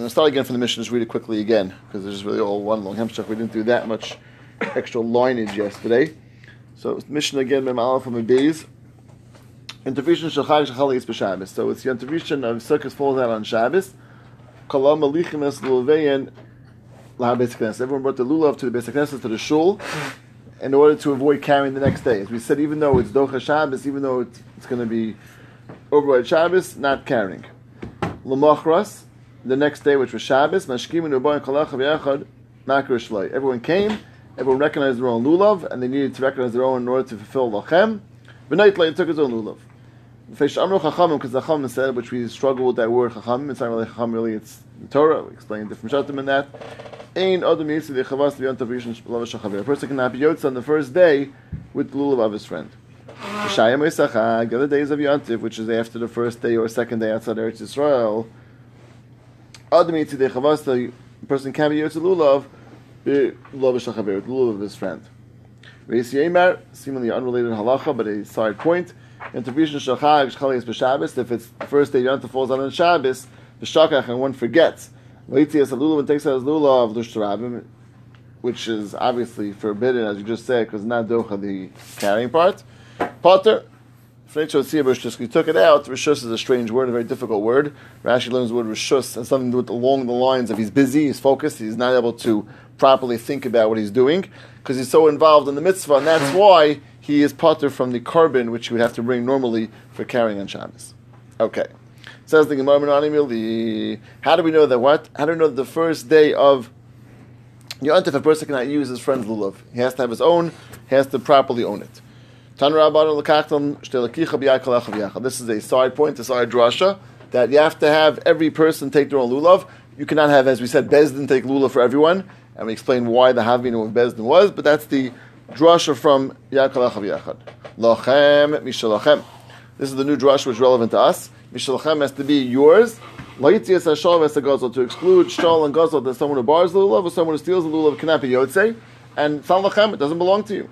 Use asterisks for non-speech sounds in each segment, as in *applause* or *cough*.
I'm going start again from the mission, just read it quickly again, because there's really all one long hemshach. We didn't do that much extra lineage yesterday. So, mission again, Mem Aleph from Beis. Intervision Shachag Shachal is. So, it's the intervision of circus falls out on Shabbos. Kalam Malichim Es Luveyan Laha Knesset. Everyone brought the lulav to the Beis to the shul, in order to avoid carrying the next day. As we said, even though it's Docha Shabbos, even though it's, it's going to be over at Shabbos, not carrying. Lamachras, the next day, which was Shabbos, Everyone came, everyone recognized their own lulav, and they needed to recognize their own in order to fulfill Lachem. B'nait Lai took his own lulav. Because the Chachamim said, which we struggle with that word Chachamim, it's not really Chacham, really, it's the Torah, we explain different shatim in that. Ein Adam. A person cannot be Yotz on the first day with the lulav of his friend. The other days of Yantiv, which is after the first day or second day outside Eretz Yisrael, the person can be Yotz lulav, with the lulav of his friend. Reis Yemar, seemingly unrelated halacha, but a side point. Interpretation of Shachag, Shchalias B'Shabbos, if it's the first day Yantiv falls on Shabbos, the Shachach, and one forgets, Leitzias Lulav and takes out his lulav Lushtarabim, which is obviously forbidden, as you just said, because not docha the carrying part. Potter. Took it out. Rishus is a strange word, a very difficult word. Rashi learns the word Rishus and something to do with along the lines of he's busy, he's focused, he's not able to properly think about what he's doing because he's so involved in the mitzvah, and that's why he is potter from the korban which he would have to bring normally for carrying on Shabbos. Okay. Says the Gemara How do we know that what? How do we know that the first day of Yontif, if a person cannot use his friend's lulav? He has to have his own, he has to properly own it. This is a side point, a side drasha, that you have to have every person take their own lulav. You cannot have, as we said, Bezdin take lulav for everyone, and we explain why the Havinu of Bezdin was, but that's the drasha from Yakalach Yachad. Lochem Mishalachem. This is the new drasha which is relevant to us. Mishalachem has to be yours. Laitzias Hashal has to gazel to exclude shal and gazel that someone who bars the lulav or someone who steals the lulav cannot be yotze, and salachem it doesn't belong to you.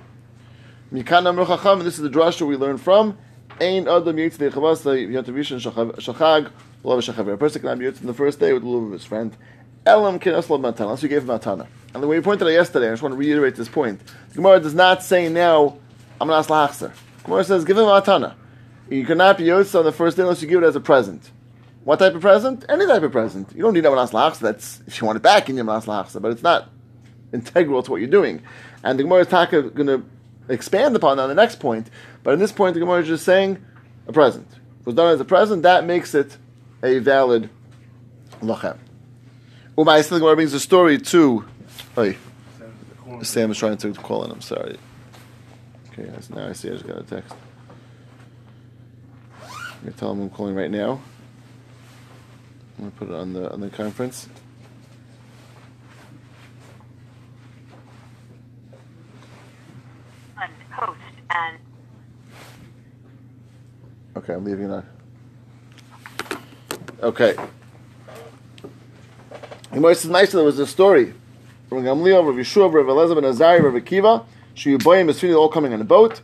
This is the drasha we learn from. Ein Adam Yitz de Chavasa Yantavishan Shachag Lulav Shachaver. A person cannot be in the first day with the love of his friend. Elam Kin Aslav Matana, unless you gave him Matana. And the way we pointed out yesterday, I just want to reiterate this point. The Gemara does not say now, I'm an Aslachser. Gemara says, give him Matana. You cannot be Yotz on the first day unless you give it as a present. What type of present? Any type of present. You don't need an Aslachser. That's, if you want it back, you need an Aslachser, but it's not integral to what you're doing. And the Gemara is going to expand upon on the next point. But in this point, the Gemara is just saying a present. If it was done as a present, that makes it a valid lachem. Umayis, the Gemara brings a story to. Oh, Sam is trying to call in. I'm sorry. Okay, now I see. I just got a text. I'm gonna tell him I'm calling right now. I'm gonna put it on the on the conference. And Okay, I'm leaving now. Okay. Gemara says nice. There was a story from Gamliel, Rav Yeshua, Rav Elazar ben Azari, Rav Akiva. Shuyubayim is all coming on a boat.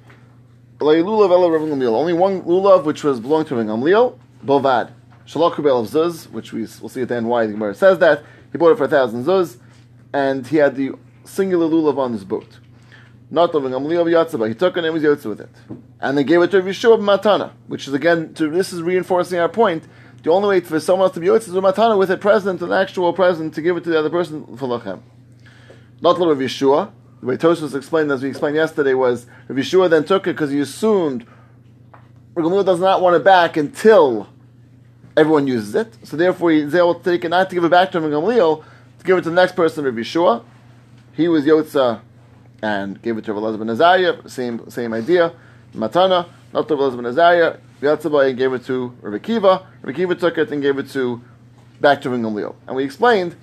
Lulav Rav Gamliel. Only one lulav which was belonged to Rav Gamliel. Bovad. Shalach Kubel of Zuz, which we will see at the end why the Gemara says that. He bought it for a thousand Zuz, and he had the singular lulav on his boat. Not loving Gamliel Yatzaba. He took it and was Yotze with it. And they gave it to Yeshua Matana, which is again, to, this is reinforcing our point. The only way for someone else to be Yotze is with Matana, with a present, an actual present, to give it to the other person for Lachem. Not Rav Yeshua. The way Tosus explained, as we explained yesterday, was Rav Yeshua then took it because he assumed Gamliel does not want it back until everyone uses it. So therefore, he's able to take it, not to give it back to Gamliel, to give it to the next person, Rav Yeshua. He was Yotza and gave it to Rav ben Azariah, same same idea. Matana, not to Rav ben Azariah, Yatzabah gave it to Rav Akiva. Rav Akiva took it and gave it to back to Gamliel. And we explained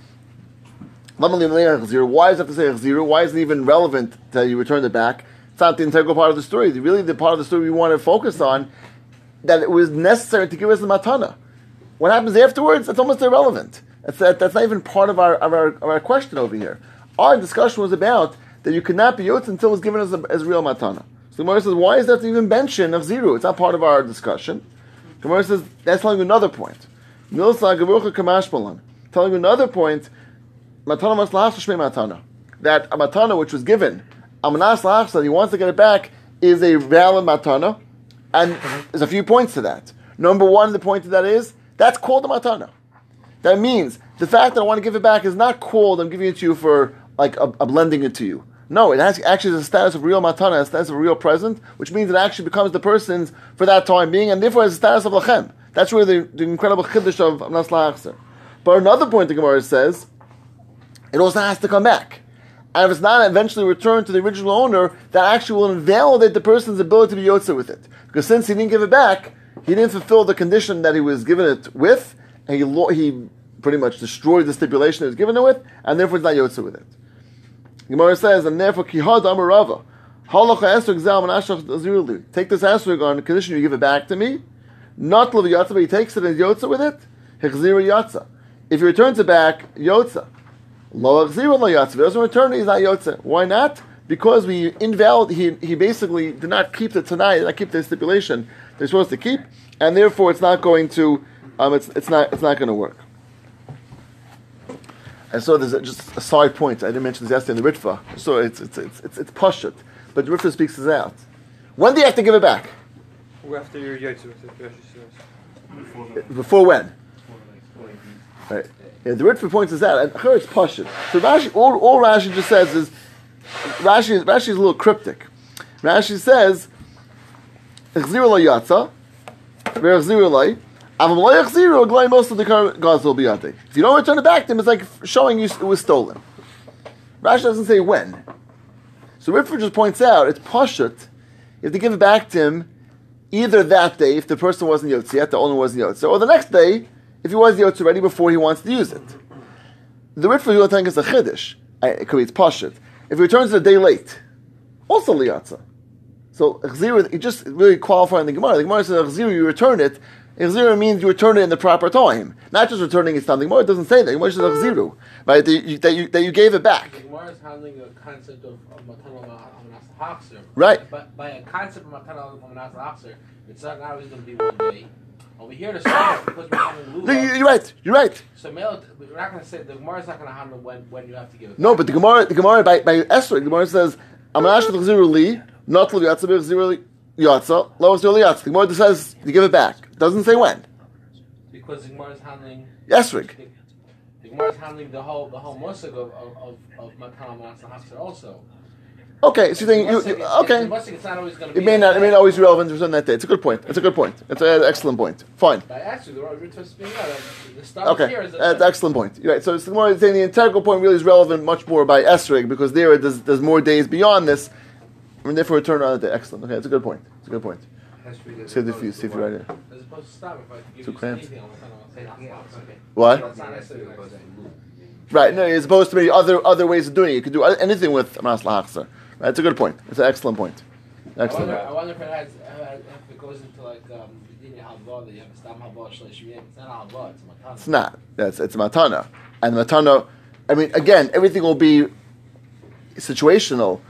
why does it have to say zero? Why isn't it even relevant that you returned it back? It's not the integral part of the story. Really, the part of the story we want to focus on that it was necessary to give us the matana. What happens afterwards? It's almost irrelevant. That's, that, that's not even part of our, of our, of our question over here. Our discussion was about that you cannot be yotz until it was given as, a, as real matana. So the Gemara says, why is that even mention of zero? It's not part of our discussion. The Gemara says, that's telling you another point. telling you another point, matana shmei matana. That a matana which was given, amanas that he wants to get it back, is a valid matana, and there's a few points to that. Number one, the point to that is that's called a matana. That means the fact that I want to give it back is not called I'm giving it to you for like I'm blending it to you. No, it has actually the status of real matana, a status of a real present, which means it actually becomes the person's for that time being, and therefore has the status of lachem. That's really the, the incredible chiddush of Nasla But another point the Gemara says, it also has to come back. And if it's not eventually returned to the original owner, that actually will invalidate the person's ability to be yotze with it. Because since he didn't give it back, he didn't fulfill the condition that he was given it with, and he, he pretty much destroyed the stipulation he was given it with, and therefore he's not yotze with it. Gemara says, and therefore kihad amarava. Halacha esrog zalman ashach ziruli. Take this asrig on condition you give it back to me, not Yatza, but he takes it and Yotza with it. Hechzira Yatza. If he returns it back, Yotza. Lo Hechzira Lo Yatza. If he doesn't return it, he's not Yotza. Why not? Because we invalid. He, he basically did not keep the tonight, did not keep the stipulation they're supposed to keep, and therefore it's not going to. Um, it's, it's not it's not going to work. And so there's a, just a side point. I didn't mention this yesterday in the Ritva. So it's it's it's it's, it's pashut, but the Ritva speaks this out. When do you have to give it back? After your Yotze, before when? Right. Yeah, the Ritva points this out, and here it's Pashit. So Rashi, all, all Rashi just says is, Rashi, Rashi is a little cryptic. Rashi says, "Echziru lo yatsa, If you don't return it back to him, it's like showing you it was stolen. Rashi doesn't say when. So Ritva just points out, it's you have to give it back to him either that day, if the person wasn't Yotze yet, the owner wasn't Yotze, or the next day, if he was Yotze already before he wants to use it. The Ritva you think is a Chiddush. It could be it's Pashit. If he returns it a day late, also Liyatza. So Chziru, you just really qualifying the Gemara. The Gemara says Chziru, you return it. Chziru means you return it in the proper time, not just returning it something more. It doesn't say that. Gemara says Chziru, right? That you, that you, that you gave it back. The Gemara is handling a concept of, of Hachzer. Right. But by a concept of Matan Al Hachzer, it's not always going to be one day. Over here, the because we're Lulav. You're right. You're right. So, we're not going to say the Gemara is not going to handle when, when you have to give it. No, but the Gemara, the Gemara by by Esther, the Gemara says, "Amanash l'chziru li, not l'yatza b'chziru yatza, lo l'chziru yatza." The Gemara says you give it back. Doesn't say when. Because the Gemara is handling. Esrig. The, Gemara is handling the whole the whole musig of of of, of also. Okay, so you think you, you, okay? It may not. It may not always be relevant to that day. It's a good point. It's a good point. It's an excellent point. Fine. Okay, that's excellent point. You're right. So it's more saying the integral point really is relevant much more by Esrig because there there's, there's more days beyond this, and therefore return on the day. Excellent. Okay, it's a good point. It's a good point. Save the fuse. See if you're right here. Too cramped. What? Right. No, as opposed to maybe other other ways of doing it. You could do anything with Manas Lahachzer. That's a good point. It's an excellent point. Excellent. I wonder, I wonder if, it has, uh, if it goes into like um, that you have a stam It's not halva, it's matana. It's not. That's it's matana, and matana. I mean, again, everything will be situational.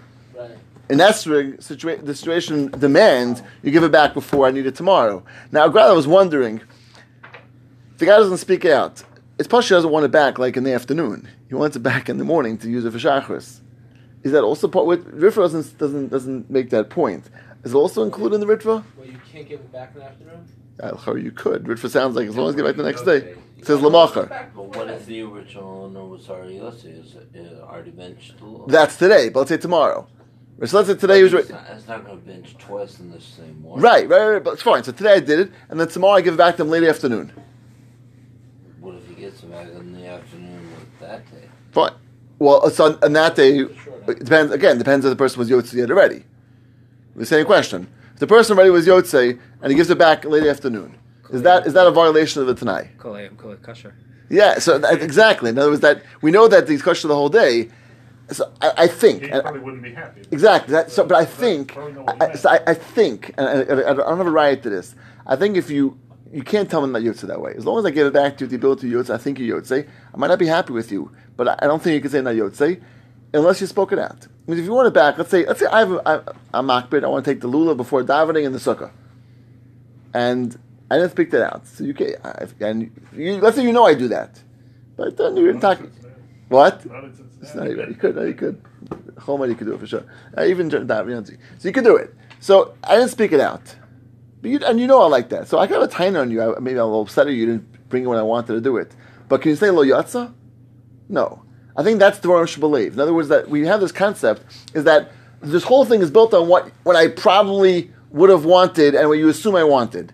Right. In Esrig, situa- the situation demands you give it back before I need it tomorrow. Now, Grada was wondering, the guy doesn't speak out. It's Pasha doesn't want it back like in the afternoon. He wants it back in the morning to use it for Shachris. Is that also part? With Ritva doesn't doesn't doesn't make that point. Is it also included in the Ritva? Well, you can't give it back in the afternoon. Uh, you could. Ritva sounds like as long as you get back the next day. It says Lamacher. But what if the original owner was already Is already benched? That's today, but let's say tomorrow. So let's say today he was. It's not, it's not going to bench twice in the same morning. Right, right, right. But it's fine. So today I did it, and then tomorrow I give it back to him late afternoon. What if he gets it back in the afternoon with that day? Fine. Well, uh, so on that day, it depends again. Depends if the person was yotze yet already. The same question. If the person already was yotze and he gives it back late afternoon, is that is that a violation of the tanai? Yeah. So that, exactly. In other words, that we know that he's kosher the whole day. So I, I think he uh, probably wouldn't be happy. Exactly. That, so, but I think I, so I, I, think, and I, I, don't have a right to this. I think if you you can't tell me that yotze that way. As long as I give it back to you, the ability to yotze, I think you yotze. I might not be happy with you, but I, don't think you can say not yotze unless you spoke it out. I mean, if you want it back, let's say, let's say I have a, a makbid, I want to take the lula before davening in the sukkah, and I didn't speak that out. So you can, and you, let's say you know I do that, but then you're talking. What? Not it's- not even, you could, no, you could. Choma, you could do it for sure. Uh, even that, you so you could do it. So I didn't speak it out, but you, and you know I like that. So I got a tiny on you. I, maybe I'm a little upset at you. Didn't bring it when I wanted to do it. But can you say lo yatsa? No. I think that's the one should believe. In other words, that we have this concept is that this whole thing is built on what what I probably would have wanted and what you assume I wanted.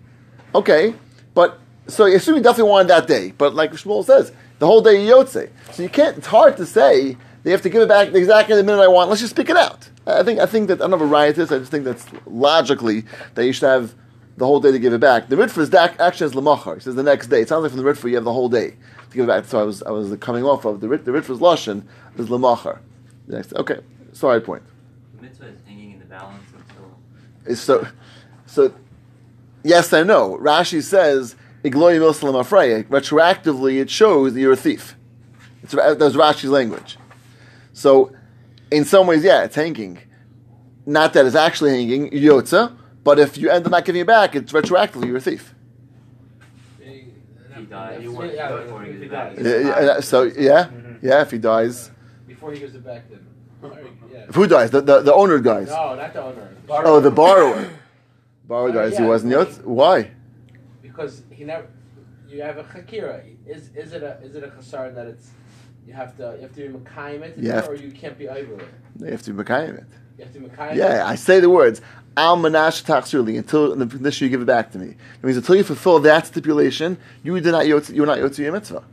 Okay, but so you assume you definitely wanted that day. But like Shmuel says, the whole day yotze. So you can't. It's hard to say they have to give it back exactly the minute I want. Let's just speak it out. I think I think that I don't if a riot is. I just think that's logically that you should have the whole day to give it back. The ritva is dak- actually is lamachar. He says the next day. It sounds like from the ritva you have the whole day to give it back. So I was I was coming off of the rit the ritva's lashon is lamachar. Next okay. Sorry point. The mitzvah is hanging in the balance until Is so so yes and no. Rashi says igloy milsalam afreya. Retroactively, it shows that you're a thief. It's, that's Rashi's language. So, in some ways, yeah, it's hanging. Not that it's actually hanging, yotza, but if you end up not giving it back, it's retroactively you're a thief. He dies. You want, yeah, Before he he gets. Yeah, yeah, so yeah, yeah, if he dies, Before he gives it back, then. Yeah. who dies? The, the, the owner dies. No, not the owner. Oh, the borrower. Borrower Oh, dies. He yeah. wasn't yotza. Why? because he never. You have a chakira. Is is it a is it a chasar that it's you have to you have to be mekayim it You have- or you can't be over it. You have to be mekayim it. You have to be mekayim. Yeah, I say the words al manash taxurli until the condition you give it back to me. It means until you fulfill that stipulation, you did not you're not yotze your mitzvah.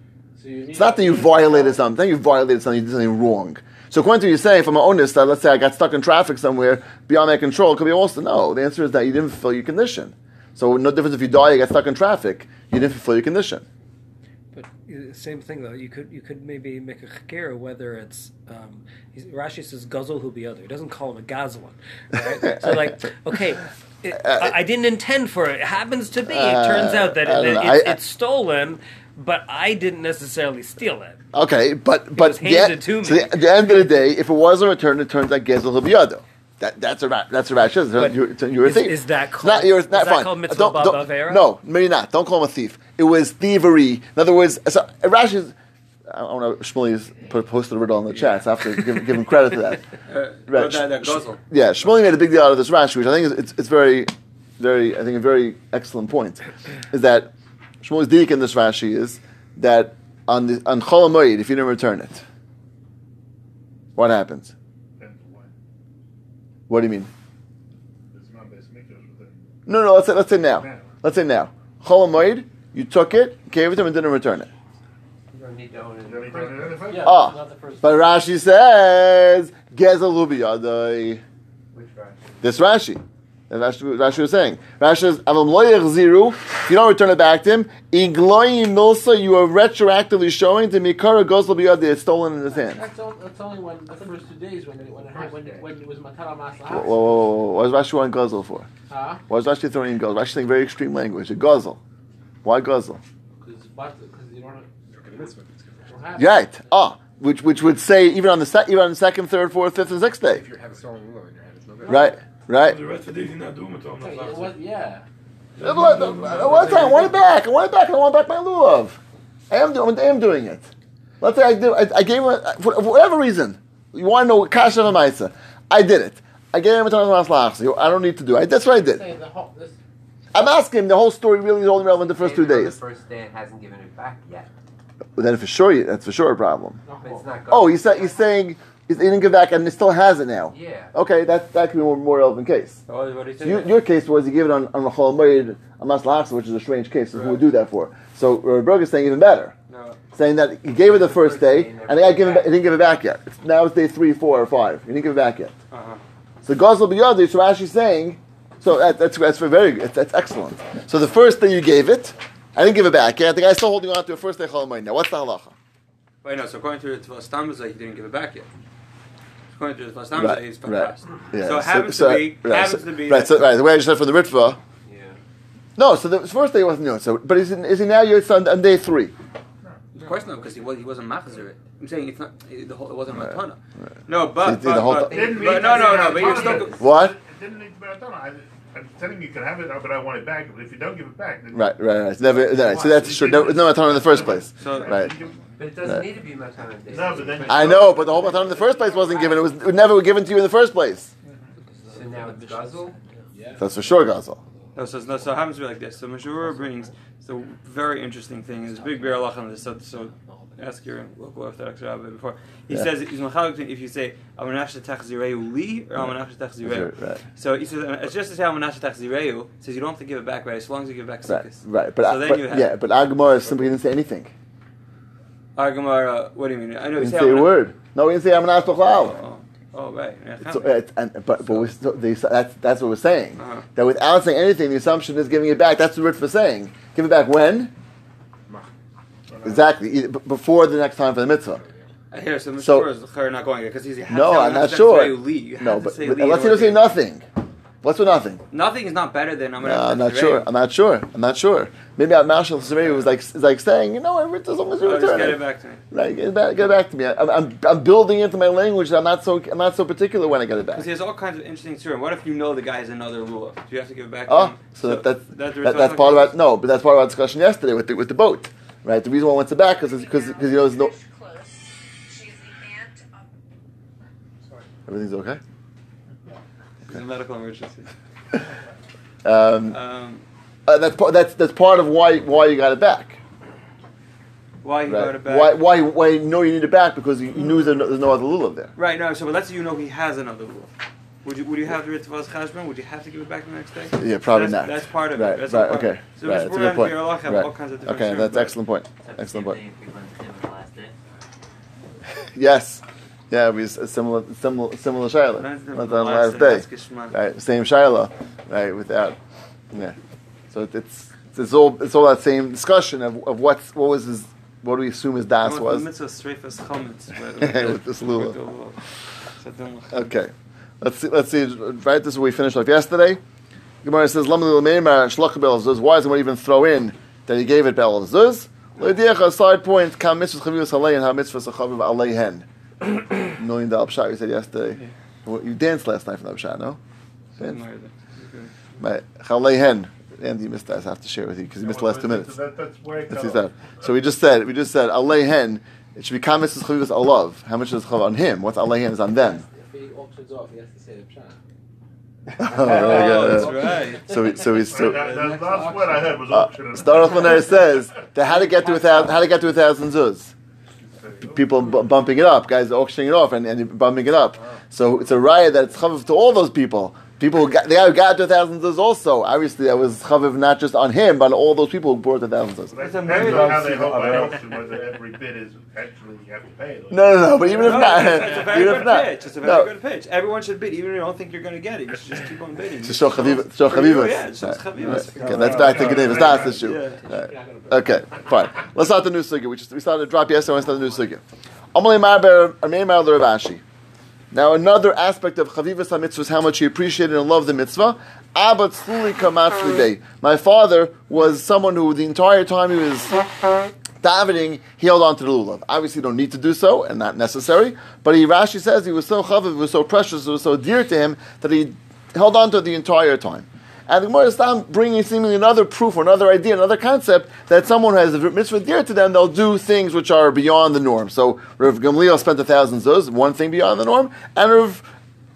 So It's not that you violated something. You violated something. You did something wrong. So according to you say, if I'm an honest, uh, let's say I got stuck in traffic somewhere beyond my control, it could be also no. The answer is that you didn't fulfill your condition. So no difference if you die, you get stuck in traffic. You didn't fulfill your condition. But uh, same thing though. You could you could maybe make a chakira whether it's um, Rashi says guzzle who be other. He doesn't call him a gazlan, right? *laughs* so like okay. It, I, I didn't intend for it. It happens to be. It turns out that Uh, it, it's, I- it's stolen, but I didn't necessarily steal it. Okay, but but was handed to so the- at the end of the day, if it wasn't returned, it turns out gezel hubiyado. That that's a ra- that's a rash. But You're, you're a is- thief. is that called- not, you're, is not that fine. called mitzvah Don't- don't- ba'avera? No, maybe not. Don't call him a thief. It was thievery. In other words, so Rashi is. I don't know. Shmuley's posted a riddle in the chat. So I have to give, give him credit to that. *laughs* Uh, Right. that, that guzzle. Yeah, Shmuley made a big deal out of this Rashi, which I think is it's, it's very, very I think a very excellent point. Is that Shmuley's dik in this Rashi is that on the on Chol if you didn't return it, what happens? Depends why. What do you mean? There's not best mikdash with it. No, no. Let's say let's say now. Now. Let's say now. Cholamoid, you took it, gave it to him, and didn't return it. you don't need to own it. Then he turned it in the first- Yeah, Ah, not the first. But Rashi says Gezel Which Rashi? This Rashi. That Rashi, Rashi was saying. Rashi says, Avam lo yachziru, if you don't return it back to him, igloyi milsa, you are retroactively showing to Mikara Gosel Biyad that it's stolen in his hand. That's, all, that's only when the first two days when it, when it, when, it, when it was matara Whoa, maslahat. whoa, whoa, whoa. What is Rashi want Gosel for? Huh? Why is Rashi throwing in Gosel? Rashi saying very extreme language. A Gosel. Why Gosel? Because you don't, you don't have Right. Ah, which which would say even on the se- even on the second, third, fourth, fifth, and sixth day. If you have a stolen rule in your hand, it's no good. Right. Right. The rest of the days you're not doing it. It Tom. was, yeah. What, what time? I want it back. I want it back. I want back my lulav. I am doing. I am doing it. Let's say I do. I, I gave him a, for, for whatever reason. You want to know kasha v'maisa? I did it. I gave him a ton of maslachs. I don't need to do it. That's what I did. Say the whole, this, I'm asking him. The whole story really is only relevant the first two days. The first day it hasn't given it back yet. But then for sure, that's for sure a problem. no, it's not. Oh, he's, sa- he's saying he didn't give back and he still has it now. Yeah. Okay, that that could be a more, more relevant case. Oh, what he So said. you, your case was you gave it on on a cholamayid a maslachs, which is a strange case. So who would do that for? So Rabbi Berg is saying even better. no. saying that he gave it the first First day, day, and the guy gave gave it it, he didn't give it back yet. It's, now it's day three, four, or five. He didn't give it back yet. Uh-huh. So Gosel B'yadi, so Rashi's saying, so that, that's that's very good. That's, that's excellent. So the first day you gave it, I didn't give it back yet. The guy's still holding on to it first day Cholamayid. Now what's the halacha? Wait, no. So according to the Tvas Tamza, he didn't give it back yet. According to the Tvas Tamza, Right, he's right. fast. Yeah. So it happens to be. right, happens so, to be. right, so, right. The way I just said for the Ritva. Yeah. No, so the first day wasn't yours. So, but is, it- is he now yours on, on day three? Of course not, because he was he wasn't machzer. I'm saying it's not it, the whole, it wasn't matana. No, but, He did the but, whole but, th- Didn't but no no no. But you're matana. still. What? It didn't need to be a ton. I- I'm telling you, you can have it, but I want it back. But if you don't give it back, then Right, right, right. It's never, right. So that's true. No, no matana in the first place. So Right. But it doesn't Right. need to be matana days. No, but then- I know, but the whole matana in the first place wasn't given. It was it never given to you in the first place. So now it's guzzle. Yeah. That's for sure, Gazel. No, so, no, so it happens to be like this. So Mashura brings the very interesting thing. There's a big bear on this. So, so ask your local Orthodox rabbi before. He Yeah. says he's machalik if you say Amanash Tachzireu li or Amanash Tachzireu. Right, So he says it's just to say Amanash Tachzireu. Says you don't have to give it back right as long as you give it back right, sukkahs. right. But, So uh, then but you have- yeah, but Agamar simply didn't say anything. Argamara, what do you mean? I know He didn't say say a word. No, he didn't say Amanash B'chlal. Oh, oh, right. Yeah, So, and, but but we still, they, that's that's what we're saying. Uh-huh. That without saying anything, the assumption is giving it back. That's the word for saying. Give it back when? Exactly. Before the next time for the mitzvah. I hear so So- Mashura is not going because he's No, I'm not sure. No, but, but unless he doesn't say nothing. What's with nothing? Nothing is not better than Amanash No, I'm not sure. I'm not sure. I'm not sure. Maybe Al Marshal Sarei was like is like saying, you know, as long as you Oh, just return get it. back to me. Right, get it back, get it back to me. I'm, I'm, I'm building into my language. that I'm not so I'm not so particular when I get it back. Because he has all kinds of interesting theory. What if you know the guy has another rule? Do you have to give it back? to Oh, him? so that, that's that's that, that's part our no, but that's part of our discussion yesterday with the, with the boat, right? The reason why I went to back is because because you know there's no Close. She's the aunt of everything's okay. It's a medical emergency. *laughs* Um, Um, uh, that's part that's that's part of why why you got it back. why he Right? got it back? Why why why you know you need it back because you, you knew there's no, there's no other lulav there. Right. No. So, but let's say you know he has another rule. Would you would you have the Ritva's Chashban? Would you have to give it back the next day? Yeah, probably that's, not. That's part of right, it. That's right, all part. okay, So right. That's a good point. Have Right. all kinds of different Okay, that's but- excellent point. Except Excellent point. same thing if we went to him on the last day. *laughs* Yes, yeah, it was a similar similar similar shaila. That's on the last day. That's Gishman. right? Same Shiloh, right? Without, yeah. So it's it's all it's all that same discussion of, of what's what was his what do we assume his das The was? mitzvah streifas chametz, With this *laughs* lulav. with the lulav. So don't- Okay, let's see. Let's see. Right, this is where we finished off yesterday. Gemara says, "Lam l'meimar shlach bel zuz." Why is does one even throw in that he gave it bel zuz? Leidiach side point kam mitzvah chavivus alei and ha mitzvah chaviv alei hen. *coughs* Million dollar shot you said yesterday. Well, You danced last night from that shot, no? Something Danced? like that. Okay. Right. Chalei hen. Andy missed that. I have to share with you because you missed the last two minutes. That, that's where it That's what he goes. said. So we just said, we just said, alei hen. It should be kamis chavivus alav. How much is chav on him? What's alei hen is on them. If he auctions off, he has to say the pshat. *laughs* Oh, there you. Oh, that's right. So, we, so, we, so that, that last word I heard was uh, auction. Star Menair says that how to get to a thousand, how to get to a thousand zuz. People bu- bumping it up, guys auctioning it off and, and bumping it up. So it's a riot that it's chaviv to all those people. People who got, the guy who got to a thousand zuz also. Obviously, that was chaviv not just on him, but on all those people who brought the thousand zuz. It's a depends very how they hold by other- auction, whether every bid is actually you have to pay it. No, no, no. But even if No, not, it's, it's a *laughs* very even good if not, pitch. It's a very no. good pitch. Everyone should bid, even if you don't think you're going to get it. You should just keep on bidding. To show chaviv, to show chavivas. Yeah, it shows Right. chavivas. Okay, that's back to Geneva's Das issue. Yeah. Right. Okay, fine. Let's start the new sugya. We just we started to drop yesterday. Let's start the new sugya. Amalei Marber Amei Mar Ravashi. Now another aspect of Chavivas HaMitzvah is how much he appreciated and loved the mitzvah. Abba Tzluli Kamatzli. My father was someone who the entire time he was davening, he held on to the lulav. Obviously, you don't need to do so, and not necessary. But he Rashi says he was so chaviv, it was so precious, it was so dear to him that he held on to it the entire time. And the Gemara is now bringing seemingly another proof or another idea, another concept that someone who has a mitzvah dear to them, they'll do things which are beyond the norm. So Rav Gamliel spent a thousand zuz, one thing beyond the norm, and Rav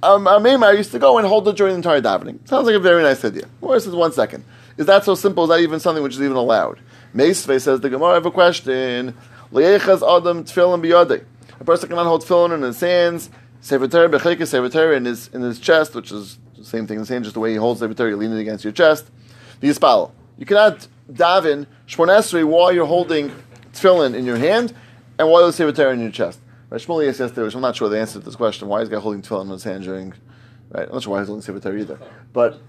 um, used to go and hold it during the entire davening. Sounds like a very nice idea. Gemara says, one second. Is that so simple? Is that even something which is even allowed? Meisve says, the Gemara, I have a question. Le'echaz adam tefillin biyadei. A person cannot hold tefillin in his hands, Torah bechekes, sefer in his, in his chest, which is same thing, the same, just the way he holds the Torah, you lean it against your chest. The yispal. You cannot daven shmon esrei while you're holding tefillin in your hand and while sefer Torah in your chest. Right, Shmuel yesterday, which I'm not sure the answer to this question. Why is the guy holding tefillin in his hand during? Right, I'm not sure why he's holding Torah either. But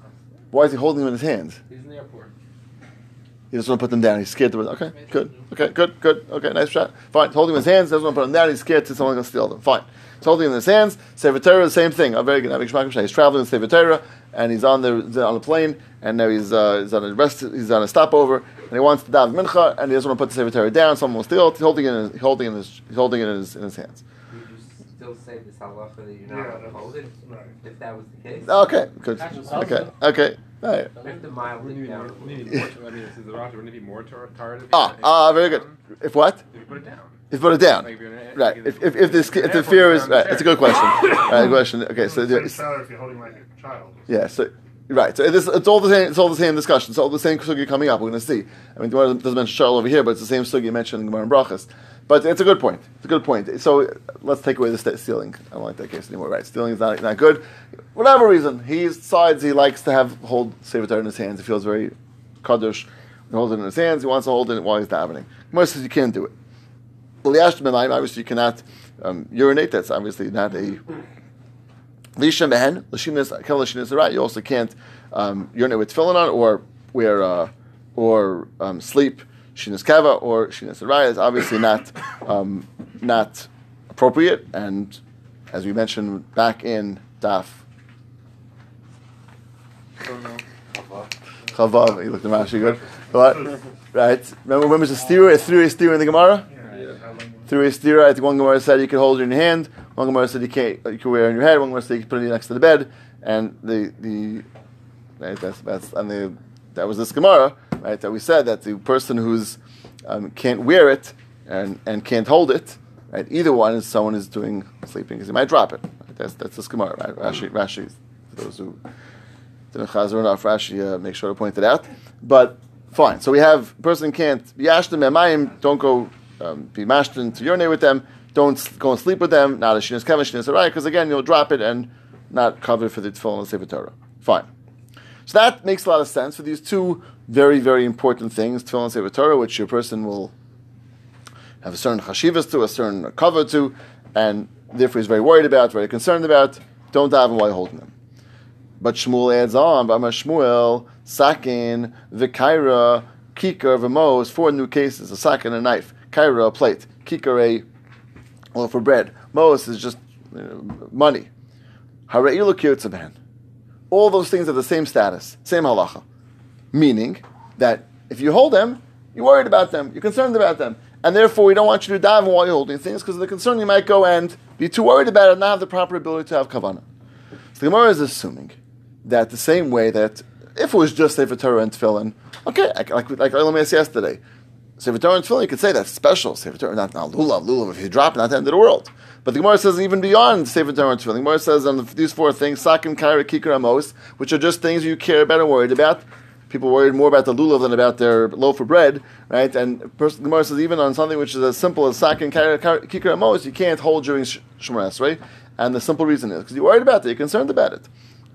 why is he holding them in his hands? He's in the airport. He doesn't want to put them down. He's scared to. Okay, good. Okay, good, good. Okay, nice shot. Fine. He's holding them in his hands. Doesn't want to put them down. He's scared that someone's going to steal them. Fine. He's holding them in his hands. Sefer Torah, the same thing. Oh, very good. He's traveling with Sefer Torah, and he's on the on a plane, and now he's uh, he's on a rest. He's on a stopover, and he wants to daven mincha, and he doesn't want to put the Sefer Torah down. Someone will steal it. He's holding it. In his, holding it in his. Holding it in his, in his hands. Would you still say this halacha that you're not Yeah, allowed to hold it right. if that was the case? Okay, good. Okay, okay. Right. You have to mile Wouldn't it it be more, down. wouldn't it be more, I mean, this is the Rashi, wouldn't it be more tar- tired? Ah, ah, very good. If what? If you put it down. If you put it down. Like if you're in a- Right. If, if, if this if the fear is right, it's a good question. *coughs* Right, good question. Okay, so Same the- salary if you're holding like a child. yeah, so right. So this, it's all the same. It's all the same discussion. It's all the same sugi coming up. We're going to see. I mean, the Gemara doesn't mention Charlotte over here, but it's the same sugi mentioned in Gemara and Brachas. But it's a good point. It's a good point. So let's take away the sta- stealing. I don't like that case anymore. Right? Stealing is not, not good. Whatever reason, he decides he likes to have hold Sefer Torah in his hands. He feels very kaddish. He holds it in his hands. He wants to hold it while he's davening. Gemara says you can't do it. Obviously you cannot um, urinate. That's obviously not a Lisha mehen, lashinas, lashinas right. You also can't um, urinate with tefillin on, or wear, uh, or um, sleep shinas or shinas raya. Is obviously not um, not appropriate, and as we mentioned back in daf chavav, you looked at Rashi good, but right. Remember when was a steer, a three a steer in the Gemara? Through a steer, I think one Gemara said you could hold it in your hand. One Gemara said you can't. You can wear it on your head. One Gemara said you can put it next to the bed. And the the right, that's that's and the that was this Gemara right that we said that the person who's um, can't wear it and and can't hold it right either one is someone is doing sleeping because he might drop it. Right? That's that's this Gemara right. Rashi Rashi those who didn't chazar enough Rashi uh, make sure to point it out. But fine. So we have person can't yashtem emayim. Don't go um, be mashtin to urinate with them. Don't go and sleep with them. Not a shinas kevin arai because again you'll drop it and not cover for the tefillin and sefer Torah. Fine. So that makes a lot of sense for these two very very important things tefillin and sefer Torah, which your person will have a certain chashivas to, a certain cover to, and therefore he's very worried about, very concerned about. Don't daven while holding them. But Shmuel adds on, Bama Shmuel, Sakin, Vikaira, Kikar, Vamos, four new cases, a sakin, a knife, Kaira, a plate, Kikar, a loaf of bread. Mos is just you know, money. Hareilu Kirtzaban. All those things are the same status, same halacha. Meaning that if you hold them, you're worried about them, you're concerned about them. And therefore, we don't want you to daven while you're holding things because of the concern you might go and be too worried about it and not have the proper ability to have kavanah. So the Gemara is assuming that the same way that if it was just Sefer Torah and Tefillin, okay, like like, like I asked yesterday, Sefer Torah and Tefillin, you could say that's special. Sefer Torah, not not lulav, lulav. If you drop, it, not the end of the world. But the Gemara says even beyond Sefer Torah and Tefillin, the Gemara says on the, these four things, Sakim, Kaira, Kikar, Amos, which are just things you care about and worried about. People worried more about the lulav than about their loaf of bread, right? And pers- the Gemara says even on something which is as simple as Sakim, Kaira, Kikar, Amos, you can't hold during Sh- Shemar right? And the simple reason is because you're worried about it, you're concerned about it.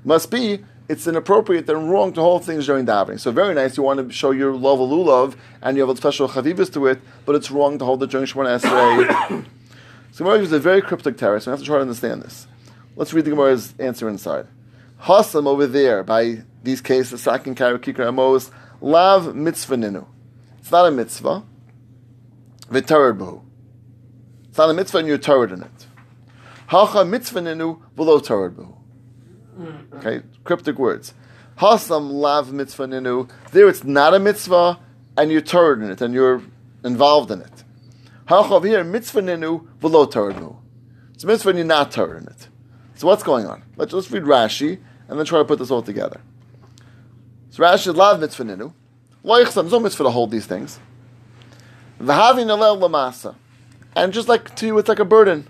Must be it's inappropriate and wrong to hold things during davening. So very nice, you want to show your love of lulav and you have a special chavivas to it, but it's wrong to hold it during Shemona Esrei. So Gemara gives a very cryptic terrace. We have to try to understand this. Let's read the Gemara's answer inside. Hasam over there by these cases, Sakin Kara Kikar Amos, Lav mitzvah ninu. It's not a mitzvah. V'tarad. It's not a mitzvah and you're tarad in it. Hacha mitzvah ninu v'lo tarad b'hu. Okay, cryptic words. Hasam lav mitzvah ninu. There it's not a mitzvah, and you're turd in it, and you're involved in it. Hachav here mitzvah ninu v'lo turd nu. It's mitzvah and you're not turd in it. So what's going on? Let's, let's read Rashi and then try to put this all together. So Rashi is lav mitzvah ninu. Lo yichsam, there's no mitzvah to hold these things. V'havin alel lamasa. And just like to you, it's like a burden.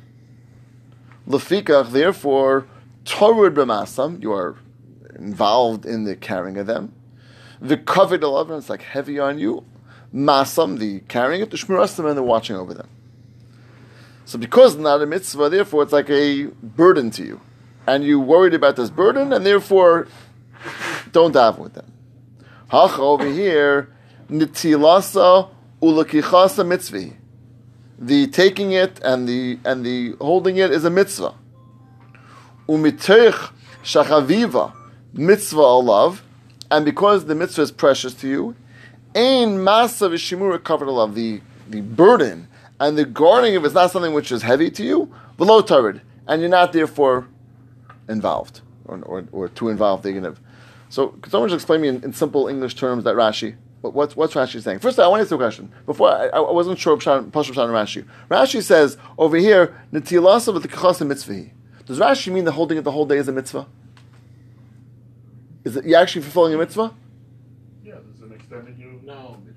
Lefikach, therefore, Torud b'masam, you are involved in the carrying of them. The covered eleven, it's like heavy on you. Masam, the carrying it, the shmirasim, and the watching over them. So because not a mitzvah, therefore it's like a burden to you. And you worried about this burden, and therefore don't daven with them. Hacha over here, nitilasa ulakichasa mitzvah. The taking it and the and the holding it is a mitzvah umitech shachaviva mitzvah alav, and because the mitzvah is precious to you, ein masa v'shimura covered alav, the the burden and the guarding of it is not something which is heavy to you, below tarid, and you're not therefore involved or, or, or too involved. Gonna. So, could someone just explain me in, in simple English terms that Rashi? What, what's, what's Rashi saying? First, all, I want to ask you a question. Before, I, I wasn't sure Pashut and Rashi. Rashi says over here, Netilasa with the Kachasa mitzvah. Does Rashi mean that holding it the whole day is a mitzvah? Is it you actually fulfilling a mitzvah? Yeah, there's an extended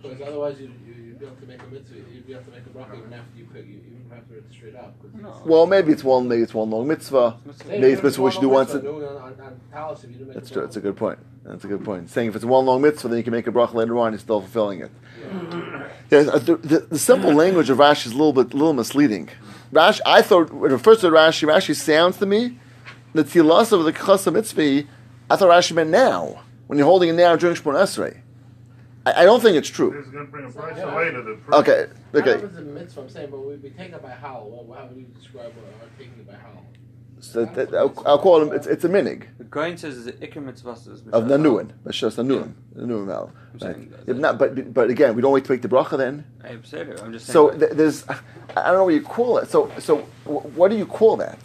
because otherwise you you you'd be able to make a mitzvah. You'd be able to make a bracha even after you pick you even after it's straight up. 'cause it's- Well, maybe it's one. Maybe it's one long mitzvah. Say Maybe it's mitzvah we should do once. a- you That's true. That's a good point. That's a good point. Saying if it's one long mitzvah, then you can make a bracha later on. You're still fulfilling it. Yes, uh, the, the, the simple language of Rashi is a little bit, little misleading. Rashi, I thought when it refers to Rashi, Rashi sounds to me that the tilas of the chasa mitzvah. I thought Rashi meant now when you're holding it now during Shmon Esrei. I, I don't think it's true. He's going to bring a price Yeah. later to prove Okay, it. I okay. know it's a mitzvah. I'm saying, but we we take it by how? Well, how would you describe what, our taking it by how? So that, I'll, I'll call him. It's, it's a minig The Gaon says it's ikar mitzvahs. of Nanuin. That's just Nanuim. Nanuim now. I'm saying that- If not, but but again, we don't wait to make the bracha then. I have said it. I'm just saying. So that- th- there's, I don't know what you call it. So so what do you call that?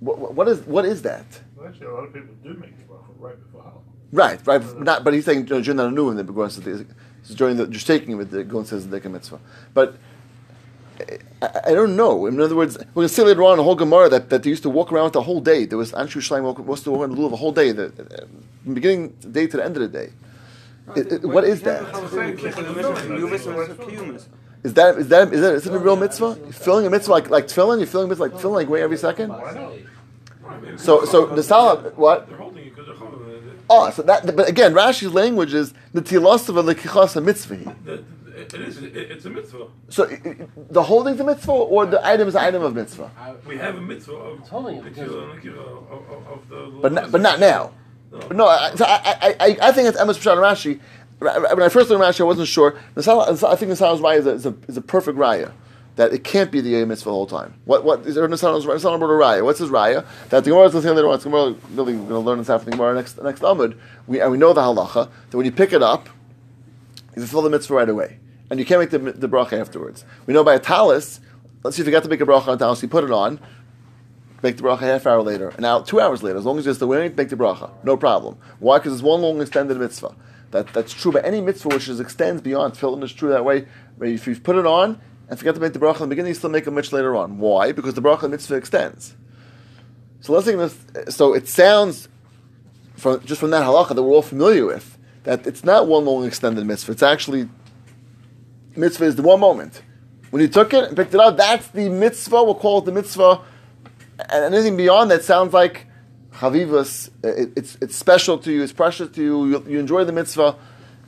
What, what is what is that? Well, actually, a lot of people do make the bracha right before Halloween. Right, right. Not, but he's saying during the Nanuim the because it's it's during the just taking it, the going says the Deka mitzvah. But I, I don't know. In other words, we're going to see later on in the whole Gemara that, that they used to walk around the whole day. There was Anshu Shleim was to walk in the middle of a whole day, the, uh, from beginning of the day to the end of the day. It- it- what is that? Is that is that is that is it a real mitzvah? You're filling a mitzvah like like tefillin? You're filling a mitzvah like tefillin like way every second? So so the salah what? They're holding it because they're holding it. Oh, so that but again, Rashi's language is the tilasav of the kichas mitzvah. It it is. It's a mitzvah. So i- i- the holding's a mitzvah or the item is an item of mitzvah? Uh, we have a mitzvah of holding the because- kira and the kira of, of, of the. But not, but not now. But no, I, so I, I, I, I think it's Emes Pshat and Rashi. When I first learned Rashi, I wasn't sure. I think the Sal's raya is a, is, a, is a perfect raya. That it can't be the Yom Mitzvah the whole time. What what is the Sal's raya? What's his raya? That the Gemara is going to say later on. It's Gemara really going to learn this after the Gemara next next Amud. We and we know the halacha that when you pick it up, you fulfill the mitzvah right away, and you can't make the the bracha afterwards. We know by a talis. Let's see if you got to make a bracha on a talis, you put it on make the bracha a half hour later, and now two hours later, as long as you're still wearing it, make the bracha, no problem. Why? Because it's one long extended mitzvah. That, that's true by any mitzvah which is extends beyond tefillin is true that way. If you put it on and forget to make the bracha in the beginning, you still make a mitzvah later on. Why? Because the bracha mitzvah extends. So let's this. So it sounds from just from that halacha that we're all familiar with that it's not one long extended mitzvah. It's actually mitzvah is the one moment when you took it and picked it up. That's the mitzvah. We'll call it the mitzvah and anything beyond that sounds like chavivas. Uh, it, it's it's special to you. It's precious to you. You, you enjoy the mitzvah.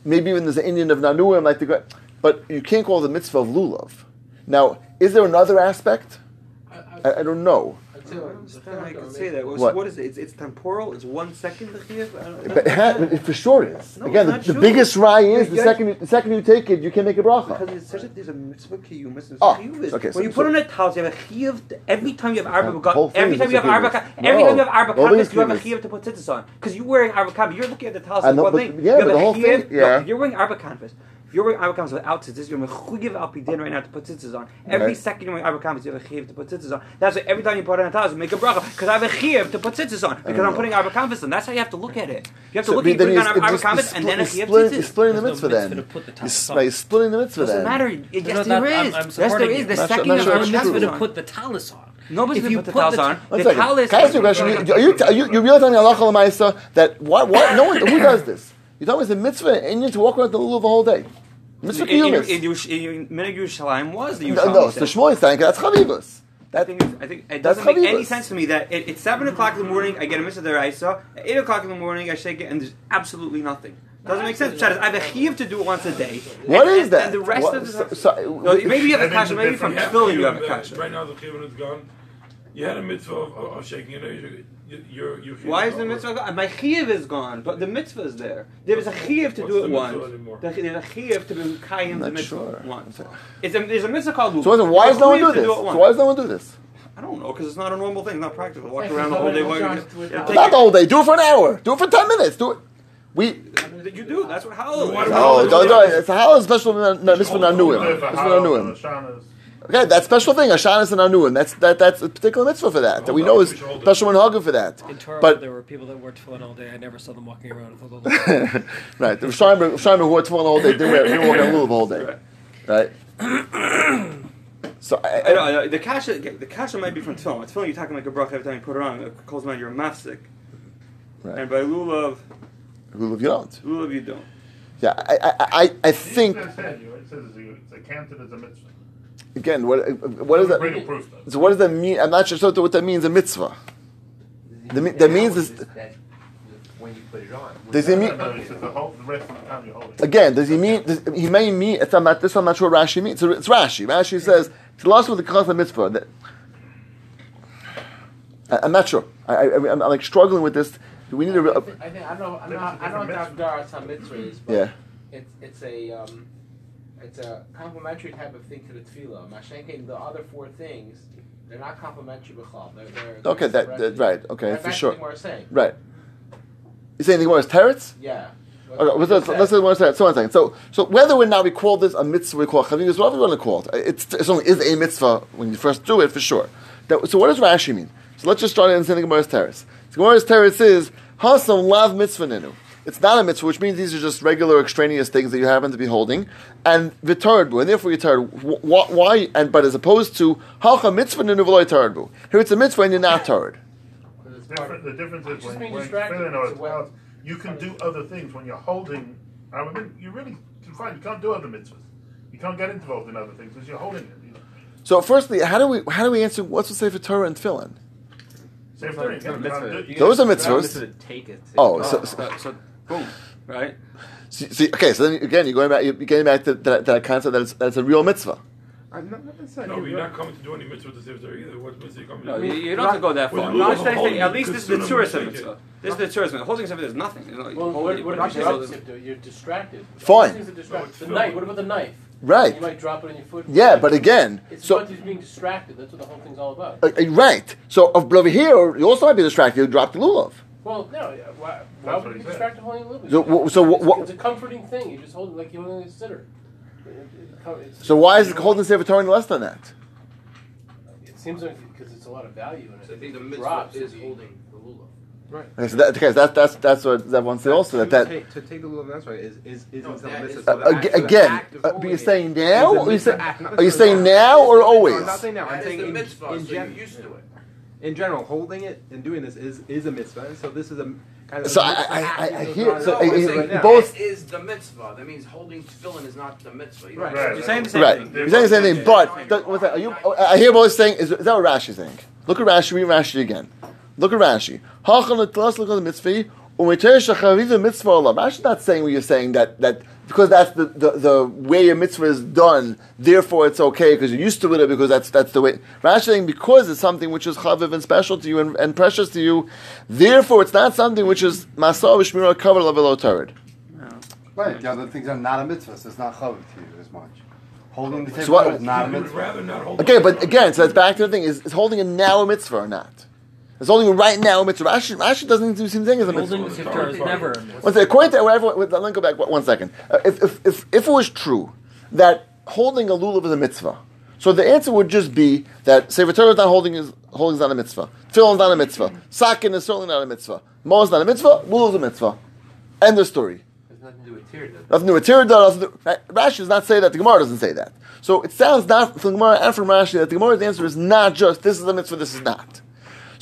Maybe even there's an Indian of nanuim like the gra- but you can't call the mitzvah of lulav. Now, is there another aspect? I, I, I, I don't know. I'd say don't like, understand how the you first can say that. What's, What? what is it? It's, it's temporal. It's one second. The chiyuv. I don't- But it, ha- but it for sure is. No, Again, the, it's the not biggest true. rye is the second you, the second you take it, you can make a bracha. Because it's such a, there's a mitzvah kiyum, it's a Oh, chiyuv. okay, when so- you so- put on a towel, you have a chiyuv. Every time you have arba, The whole thing every is time you have a arba, every time you have arba all canvas, you have a chiyuvs. chiyuv to put tzitzis on. Because you're wearing arba canvas, you're looking at the towel. I It's know, but- thing. yeah, you have but a the whole chiyuv- thing- yeah. no, you're wearing arba canvas. If you're wearing arba without tzitzis, you're mechugiv al pidin right now to put tzitzis on. Every Right. second you're wearing arba you have a chiyuv to put tzitzis on. That's why every time you put on a towel, you make a bracha. Because I have a chiyuv to put tzitzis on. Because I'm uh, putting arba canvas on. That's how you have to look at it. You have to So, look at putting you're- on it's arba just- canvas you're and then a split- chiyuv you're splitting- You're splitting the mitzvah then. mitzvah to put the You're talis s- on. by splitting the mitzvah Doesn't matter. Yes, No, there that- I'm- is. I'm Yes, there supporting is. you. The second not you sure have it's a That's true. going to put the talis on. Nobody's If gonna you put the put towels the- on. One The second. towel is. Can I ask you a question? Are you, are you, you really telling me halacha l'maisa that what, what, no one, who *coughs* does this? You tell me it's a mitzvah Indian to walk around the lulav the whole day. Mitzvah In- in- kiyumis. in in Yerushalayim was the No, Yerushalayim. no, it's the Shmuel thing. That's chavivas. I That, think, it's- I think it doesn't make any sense to me that it, it's seven o'clock in the morning. I get a mitzvah deraisa. At eight o'clock in the morning, I shake it, and there's absolutely nothing. Doesn't make sense. Pshat I have a chiyuv to do it once a day. what and, is and- that? And the rest What- of the so, no, maybe you have a Maybe kasha. Maybe from different. tefillin you have a kasha. Right now the chiyuv is gone. You had a mitzvah of, of, of shaking it. You, you, you, Why is the mitzvah gone? My chiyuv is gone, but the mitzvah is there. There is a chiyuv to do it mitzvah once. anymore? There's a chiyuv to be kayim the mitzvah sure. once. It's a, there's a mitzvah called so why does no one do this? So why does no one do this? I don't know because it's not a normal thing. It's not practical. Walk around the whole day. somebody while you- trying to- Not it- the whole day. Do it for an hour. Do it for ten minutes. Do it. We. You do. That's what halal Why is. do we- don't, don't, it's a halal special mitzvah nanuim. If a Mitzvah halal nanuim. And a shanas, Okay, that special thing, Hashanah and Anuim. That's that. That's a particular mitzvah for that. That we know is special minhagim for that. In Torah, But there were people that wore tefillin all day. I never saw them walking around with a little. *laughs* right, the Shaimer who wore tefillin the whole day didn't wear didn't walk on lulav the whole day, right? *coughs* So I, I know, I know. The kasha, the kasha might be from tefillin. Tefillin, you're talking like a bracha every time you put it on. It calls man you're a mafsik. Right. and by lulav, Lulav you don't. lulav you don't. Yeah, I, I, I, I think It says you- it says it's accounted as a mitzvah. Again, what what does that? Proof. So what does that mean? I'm not sure what that means. A mitzvah. The mi- that means is- that when you put it on. Does he mean no, it says the whole, rest of time you're it. again? Does he mean? Does, he may mean. It's, I'm not. This I'm not sure. What Rashi means. So it's Rashi. Rashi says it's lost with the concept of mitzvah. That, I, I'm not sure. I, I, I'm, I'm like struggling with this. Do we need a? I think, I think I don't know I don't know, I don't know what Dagdar Mitzvah is, but Yeah. it's it's a um, it's a complementary type of thing to the tefillah. Mashenkin, the other four things, they're not complementary b'chal. They're, they're, they're Okay, that, that right. Okay, That's for sure. what we're saying. Right. You saying the Gemara is teretz? Yeah. Okay, let's, let's, let's, let's, let's, so one second. So, so whether or not we call this a mitzvah, we call it chavivus, whatever you want to call it, it's, it only is a mitzvah when you first do it, for sure. That, so what does Rashi mean? So let's just start in saying the Gemara's teretz. The Gemara's teretz is, hasam lav mitzvah ninu. It's not a mitzvah, which means these are just regular extraneous things that you happen to be holding, and v'taradbu, and therefore you tarad. Wh- Why? And but as opposed to hacha mitzvah ninu v'loy taradbu. Here it's a mitzvah and you're not tarad. It's different, the difference is Just when, when distracted. filling or It's twelve, you can do other things when you're holding. I mean, you really can find you can't do other mitzvahs. You can't get involved in other things because you're holding it. So, firstly, how do we how do we answer what's the sefer Torah and tefillin? Same It's not- thing. it's not a You can't mitzvah. do- You Those are gotta- it's a mitzvahs. mitzvah to take it. Oh, so, So, uh, so, so boom, right? see, see, okay. So then again, you're going back. You're getting back to that, that concept that it's, that it's a real mitzvah. I'm not, not necessarily. No, you're not coming to do any mitzvah to save there either. What mitzvah you coming No, to you, do? you don't have to go that Well, far. you No, I'm saying, at least this is the consider tourist mitzvah. This is the tourist mitzvah. Holding something is nothing. You know, Well, what, holding- what holding about the You're distracted. Fine. Things are distracted. it's The knife. What about the knife? Right. You might drop it on your foot. Yeah, but again, It's so about you being distracted. That's what the whole thing's all about. uh, uh, right. So of- over here, you also might be distracted. You drop the lulav. Well, no. yeah, Why, why That's would what you he be said. distracted holding a little bit? So wh- so it's, what- it's a comforting thing. You just hold it like you're holding a sitter. It- it- it's- So why is it holding sefer Torah any less than that? It seems like because it's a lot of value in it. So I think the It mitzvah drops is if you- holding the lulav. Okay, so that, okay, so that's that's that's what that one said also that that. take, to take the lulav that's right is is is No, in that mitzvah. is- So the Uh, act- the again, act of uh, but you're it saying is now, a or you mitzvah say, act, not are you necessarily saying an now act. or No, always? I'm not saying now. I'm That saying is the in, mitzvah, in, so you're gen- used to it. In general, holding it and doing this is is a mitzvah. So this is a kind of. So a I- mitzvah I- I- I hear- so right I- I- now. Both- is the mitzvah. That means holding tefillin is not the mitzvah. You don't Right. have to- You're saying the same Right, thing. you're saying the same thing, but that- what's that? Are you, I hear both saying. Is, is that what Rashi saying? Look at Rashi. Read Rashi again. Look at Rashi. Hachal l'tlas l'kol mitzvah u'meter shachaviv mitzvah olam. Rashi's not saying what you're saying that that because that's the, the, the way a mitzvah is done. Therefore, it's okay because you're used to it because that's that's the way. Rashi saying because it's something which is chaviv and special to you and, and precious to you. Therefore, it's not something which is masah v'shmira cover level tarid. Right, the other things are not a mitzvah, so it's not chav to you as much. Holding the So table what- is not a You would mitzvah. rather not hold Okay, but again, so that's back to the thing: is, is holding it now a mitzvah or not? Is only right now a mitzvah? Rashi, Rashi doesn't even seem to think it's a mitzvah. Holding the sefer is never a mitzvah. One second, according to whatever, let me go back one- one second. Uh, if, if, if, if it was true that holding a lulav is a mitzvah, so the answer would just be that Sefer Torah is not holding is holding is not a mitzvah. Tefillin is not a mitzvah. Sakin is certainly not a mitzvah. Mo is not a mitzvah. Lulav is a mitzvah. End of story. Nothing to do with tear. Nothing to do with Tirda, nothing to do, right? Rashi does not say that. The Gemara doesn't say that. So it sounds not from the Gemara and from Rashi that the Gemara's answer is not just this is a mitzvah, this is not.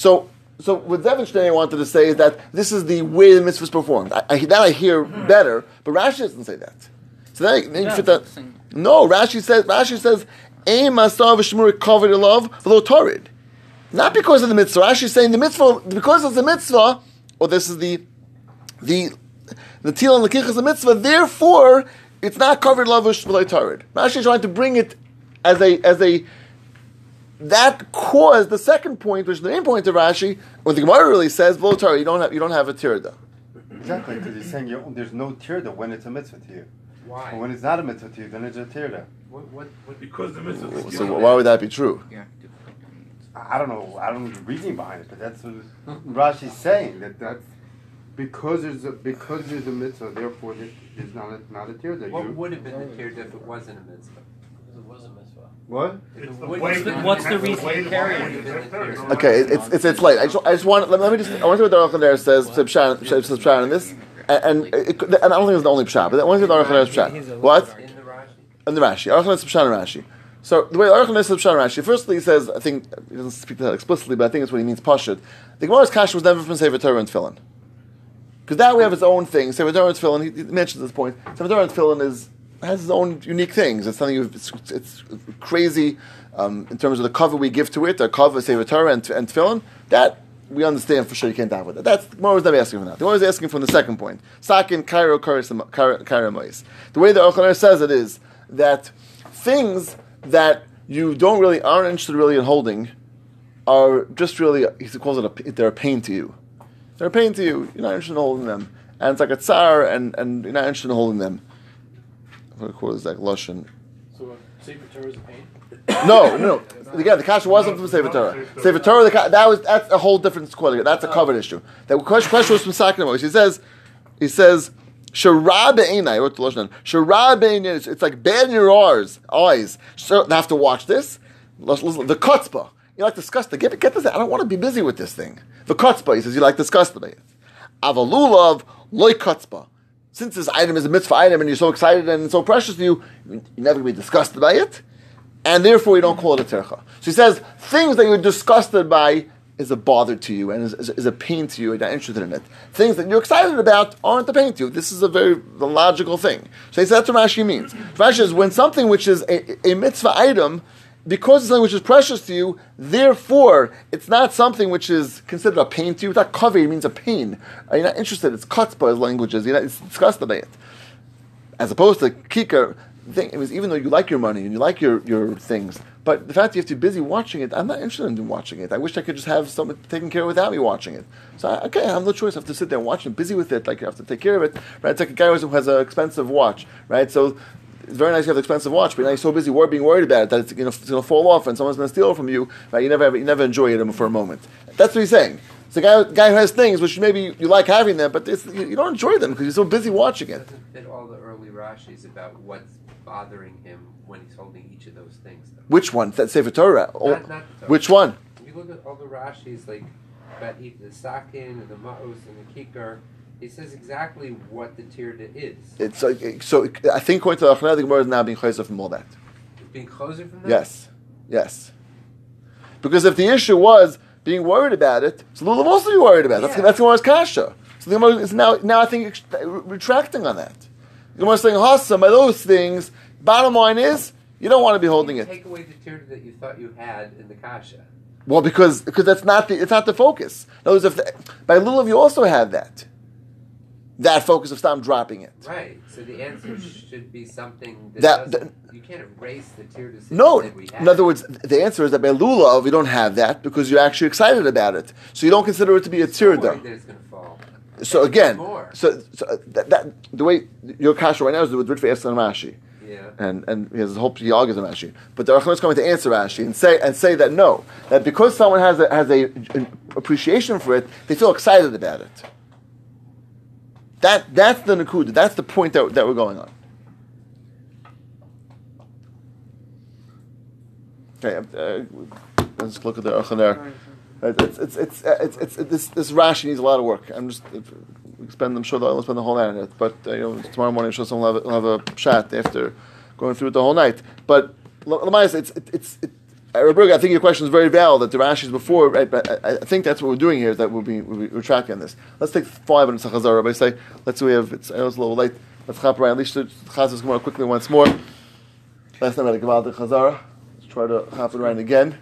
So, so what Zevenstein wanted to say is that this is the way the mitzvah is performed. I, I, that I hear better, but Rashi doesn't say that. So then, then you fit that. No, Rashi says Rashi says aim asav v'shmur covered love v'lo torid. Not because of the mitzvah. Rashi is saying the mitzvah because it's a mitzvah, or this is the the the til and the kich is a mitzvah. Therefore, it's not covered lavish v'lo torid. Rashi is trying to bring it as a as a that caused the second point, which is the main point of Rashi, when the Gemara really says, "V'lo torid," you don't have you don't have a tirda. Exactly, because he's saying there's no tirda when it's a mitzvah to you. Why? And when it's not a mitzvah to you, then it's a tirda. What, what, what, Because the mitzvah is So why would that be true? I I don't know. I don't know the reasoning behind it, but that's what Rashi's saying that that's because there's a because there's a mitzvah, therefore there's not a not a tirda. what You would have been the tirda if it wasn't a mitzvah? Because it was a mitzvah. What? What's the- what's the reason you carry it? it. Okay, it's it's, it's late. I just, I just want let, let me just I want to see what the Aruch there says to Pshat to Pshat in this, and and, it, and I don't think it's the only Pshat, but I want to see what the Aruch there is Pshat. What? In the Rashi? And the Rashi. Aruch is Pshat and Rashi. So the way Aruch is Pshat and Rashi. Firstly, he says I think he doesn't speak to that explicitly, but I think it's what he means. Pashut. The Gemara's kasha was never from Sefer Torah and Tefillin. Because that we have its own thing. Sefer Torah and Tefillin, he, he mentions this point. Sefer Torah and Tefillin is has its own unique things. It's something it's, it's crazy um, in terms of the cover we give to it. The cover Sefer Torah and, and Tefillin that we understand for sure you can't have with it. That's the Gemara is not asking for that. The Gemara is asking from the second point. Sakin Cairo Karamois. The way the Aruch LaNer says it is that things that you don't really aren't interested really in holding are just really he calls it a they're a pain to you. They're a pain to you. You're not interested in holding them, and it's like a tsar, and, and you're not interested in holding them. I'm going to quote this like Lushan. So, uh, Sefer Torah is a pain? No, no. Again, the kasha wasn't from Sefer Torah. Sefer Torah, the, that was that's a whole different squad. That's a covered issue. The question, question was from Sakin He says, he says, Sharab I wrote the Lashon. Sharab it's, it's like bad in your eyes. Eyes. So they have to watch this. The kutzpah. You like disgusted. Get, get this. I don't want to be busy with this thing. The kutzpah. He says you like disgusted by it. Avalulav loy kutzpah. Since this item is a mitzvah item and you're so excited and it's so precious to you, you're never going to be disgusted by it and therefore you don't call it a tercha. So he says things that you're disgusted by is a bother to you and is, is, is, a pain to you, you're not interested in it. Things that you're excited about aren't a pain to you. This is a very logical thing. So he says that's what Rashi means. Rashi is when something which is a, a mitzvah item, because it's something which is precious to you, therefore it's not something which is considered a pain to you. It's not means a pain. Uh, you're not interested. It's kutzpah as languages. You're not it's disgusted by it. As opposed to kikar, thing. It was even though you like your money and you like your, your things, but the fact you have to be busy watching it, I'm not interested in watching it. I wish I could just have someone taking care of without me watching it. So I, okay, I have no choice. I have to sit there and watch it, busy with it. Like you have to take care of it. Right? It's like a guy who has an expensive watch, right? So it's very nice you have an expensive watch, but now you're so busy worry, being worried about it that it's, you know, it's going to fall off and someone's going to steal it from you. Right? You never have, you never enjoy it for a moment. That's what he's saying. It's a guy, guy who has things which maybe you like having them, but you, you, don't enjoy them because you're so busy watching it. Doesn't fit all the early Rashi's about what's bothering him when he's holding each of those things. Though. Which one? That Sefer Torah? Not, not Torah. Which one? If you look at all the Rashi's, like about the sakin and the ma'os and the kikar, he says exactly what the tirda is. It's uh, so. I think according to the Aruch LaNer, the Gemara is now being chayzer from all that. It's being closer from that. Yes, yes. Because if the issue was being worried about it, so Lulav also be worried about it. That's, yeah. that's Gemara's kasha. So the Gemara is now, now I think, retracting on that. The Gemara is saying, Hassam, by those things, bottom line is, you don't want to be holding it. Take away the tirda that you thought you had in the kasha. Well, because because that's not the it's not the focus. In other words, if the, by Lulav you also had that that focus of stop dropping it. Right. So the answer should be something that, that you can't erase the tear decision. No. In other words, the answer is that by lulav you don't have that because you're actually excited about it, so you don't consider it to be a tear though. So again, so, so uh, that, that, the way your kasha right now is with Ritva Eslan Rashi. Yeah. And and he has hope he argues on Rashi, but the Rachman is coming to answer Rashi and say and say that no, that because someone has a, has a an appreciation for it, they feel excited about it. That that's the nakuda. That's the point that, that we're going on. Okay, uh, let's look at the Aruch LaNer. It's it's it's it's, it's, this this Rashi needs a lot of work. I'm just spend I'm sure I'll spend the whole night on it. But uh, you know, tomorrow morning, I'm sure someone will have, a, will have a chat after going through it the whole night. But Lamais, it's it, it's it, Uh, Roberg, I think your question is very valid. That the Rashi's before, right? But I, I, think that's what we're doing here. Is that we'll be we'll be retracting this. Let's take five minutes of Chazar. Rabbi say, let's we have. It's, I know it's a little late. Let's hop around. At least Chazar's Gemara quickly once more. Last time I had a Gamal Chazara. Let's try to hop it around again.